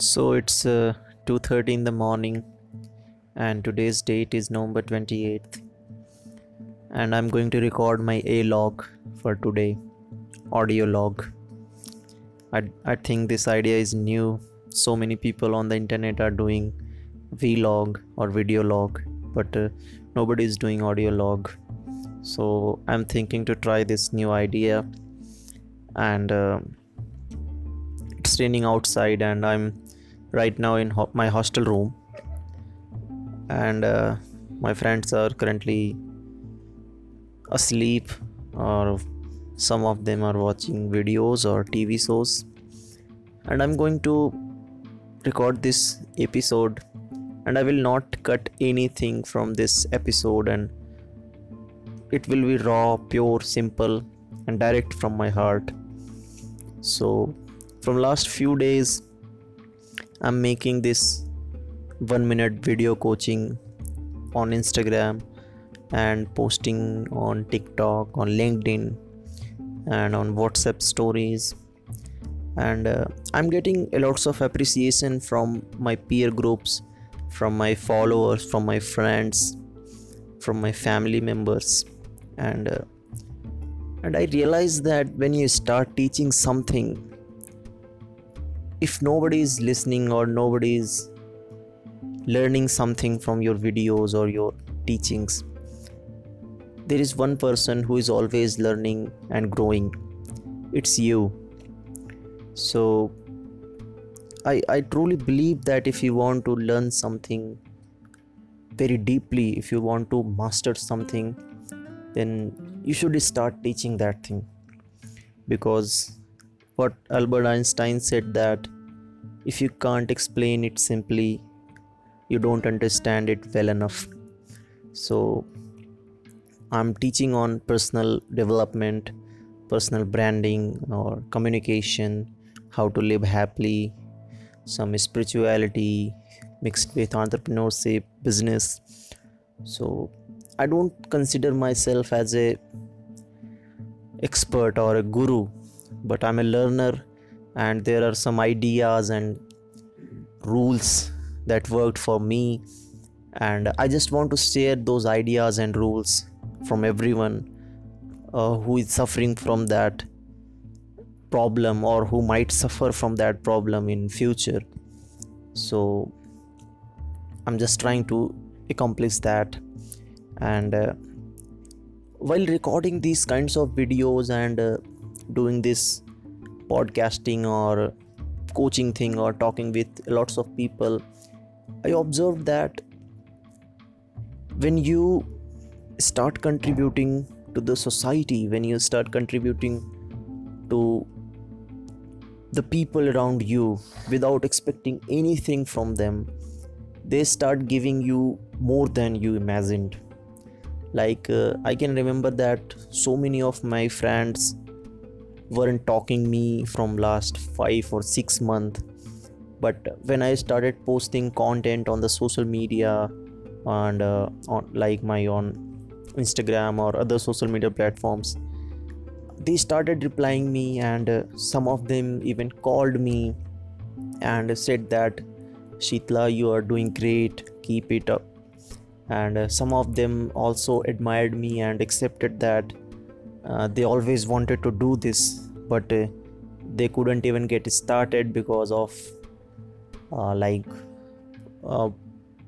So it's uh, 2:30 in the morning and today's date is November 28th and I'm going to record my A log for today audio log. I I think this idea is new. So many people on the internet are doing vlog or video log but uh, nobody is doing audio log. So I'm thinking to try this new idea and uh, it's raining outside and I'm right now in ho- my hostel room. And uh, my friends are currently asleep or some of them are watching videos or tv shows. And i'm going to record this episode. And i will not cut anything from this episode and it will be raw pure simple and direct from my heart. So from last few days i'm making this one minute video coaching on instagram and posting on tiktok on linkedin and on whatsapp stories. And uh, i'm getting a lots of appreciation from my peer groups from my followers from my friends from my family members. And uh, and i realize that when you start teaching something if nobody is listening or nobody is learning something from your videos or your teachings there is one person who is always learning and growing. It's you. So i i truly believe that if you want to learn something very deeply if you want to master something then you should start teaching that thing. Because what Albert Einstein said that if you can't explain it simply, you don't understand it well enough. So, I'm teaching on personal development, personal branding, or communication, how to live happily, some spirituality mixed with entrepreneurship, business. So, I don't consider myself as a expert or a guru but i'm a learner and there are some ideas and rules that worked for me. And i just want to share those ideas and rules from everyone uh, who is suffering from that problem or who might suffer from that problem in future. So i'm just trying to accomplish that. And uh, while recording these kinds of videos and uh, doing this podcasting or coaching thing or talking with lots of people i observed that when you start contributing to the society when you start contributing to the people around you without expecting anything from them they start giving you more than you imagined. Like uh, i can remember that so many of my friends weren't talking me from last 5 or 6 months but when i started posting content on the social media and uh, on like my on instagram or other social media platforms they started replying me and uh, some of them even called me and said that Shitla you are doing great. Keep it up. And uh, some of them also admired me and accepted that uh, they always wanted to do this but uh, they couldn't even get started because of uh, like uh,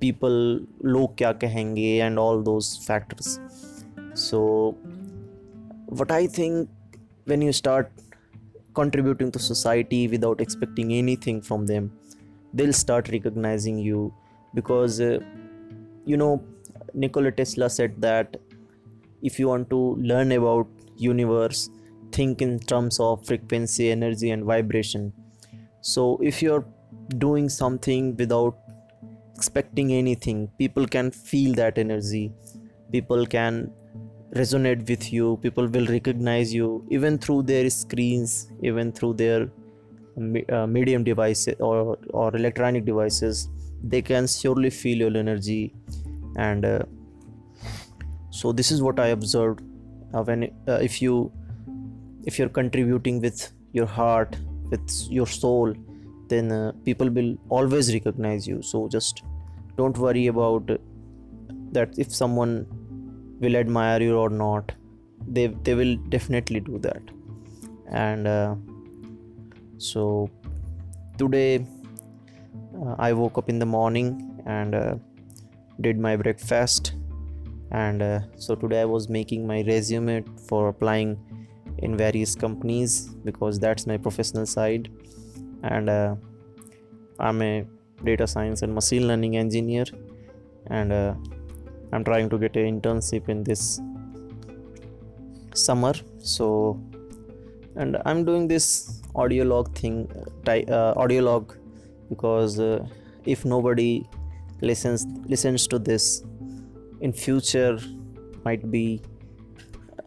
people log kya kahenge and all those factors. So what i think when you start contributing to society without expecting anything from them they'll start recognizing you because uh, you know nikola tesla said that if you want to learn about universe think in terms of frequency energy and vibration. So if you're doing something without expecting anything people can feel that energy. People can resonate with you. People will recognize you even through their screens even through their uh, medium devices or, or electronic devices. They can surely feel your energy. And uh, so this is what i observed when uh, if you if you're contributing with your heart with your soul then uh, people will always recognize you. So just don't worry about that if someone will admire you or not. They they will definitely do that. And uh, so today uh, i woke up in the morning and uh, did my breakfast and uh, so today i was making my resume for applying in various companies because that's my professional side. And uh, i'm a data science and machine learning engineer. And uh, i'm trying to get an internship in this summer. So and i'm doing this audio log thing uh, audio log because uh, if nobody listens listens to this in future might be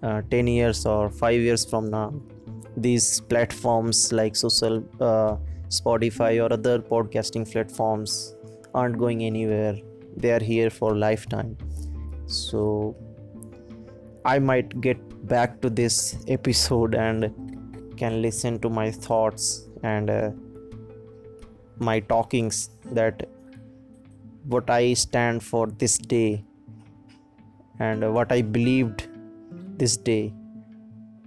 uh, 10 years or 5 years from now these platforms like social uh, spotify or other podcasting platforms aren't going anywhere. They are here for lifetime. So i might get back to this episode and can listen to my thoughts and uh, my talkings that what i stand for this day and what i believed this day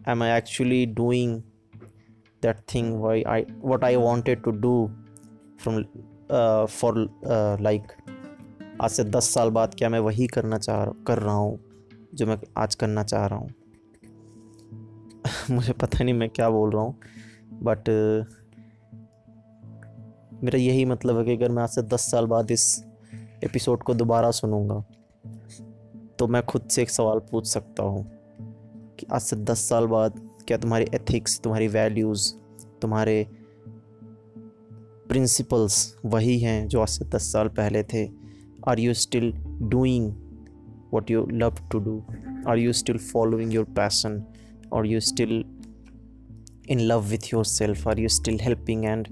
am i actually doing that thing why i what i wanted to do from uh, for uh, आज से दस साल बाद क्या मैं वही करना चाह कर रहा हूँ जो मैं आज करना चाह रहा हूँ? मुझे पता नहीं मैं क्या बोल रहा हूँ बट मेरा यही मतलब है कि अगर मैं आज से दस साल बाद इस एपिसोड को दोबारा सुनूँगा तो मैं खुद से एक सवाल पूछ सकता हूँ कि आज से दस साल बाद क्या तुम्हारी एथिक्स तुम्हारी वैल्यूज़ तुम्हारे प्रिंसिपल्स वही हैं जो आज से दस साल पहले थे? Are you still doing what you love to do are you still following your passion or you still in love with your self are you still helping and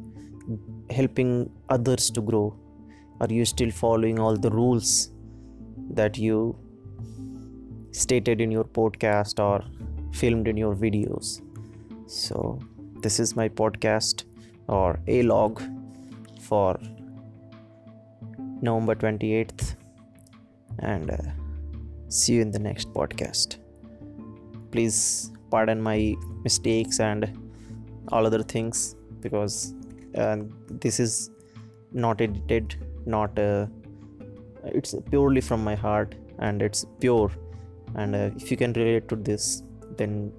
helping others to grow are you still following all the rules that you stated in your podcast or filmed in your videos. So this is my podcast or a log for november 28th and uh, see you in the next podcast. Please pardon my mistakes and all other things because uh, this is not edited not uh, it's purely from my heart and it's pure and uh, if you can relate to this then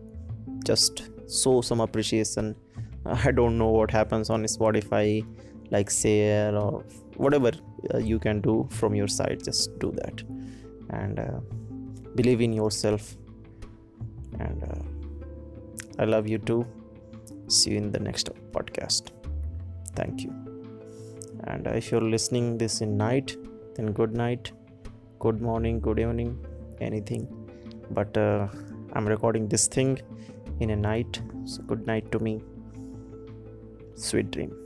just show some appreciation i don't know what happens on spotify like share or whatever uh, you can do from your side just do that and uh, believe in yourself and uh, I love you too. See you in the next podcast. Thank you. And if you're listening this in night, then good night, good morning, good evening, anything. But uh, I'm recording this thing in a night, so good night to me. Sweet dream.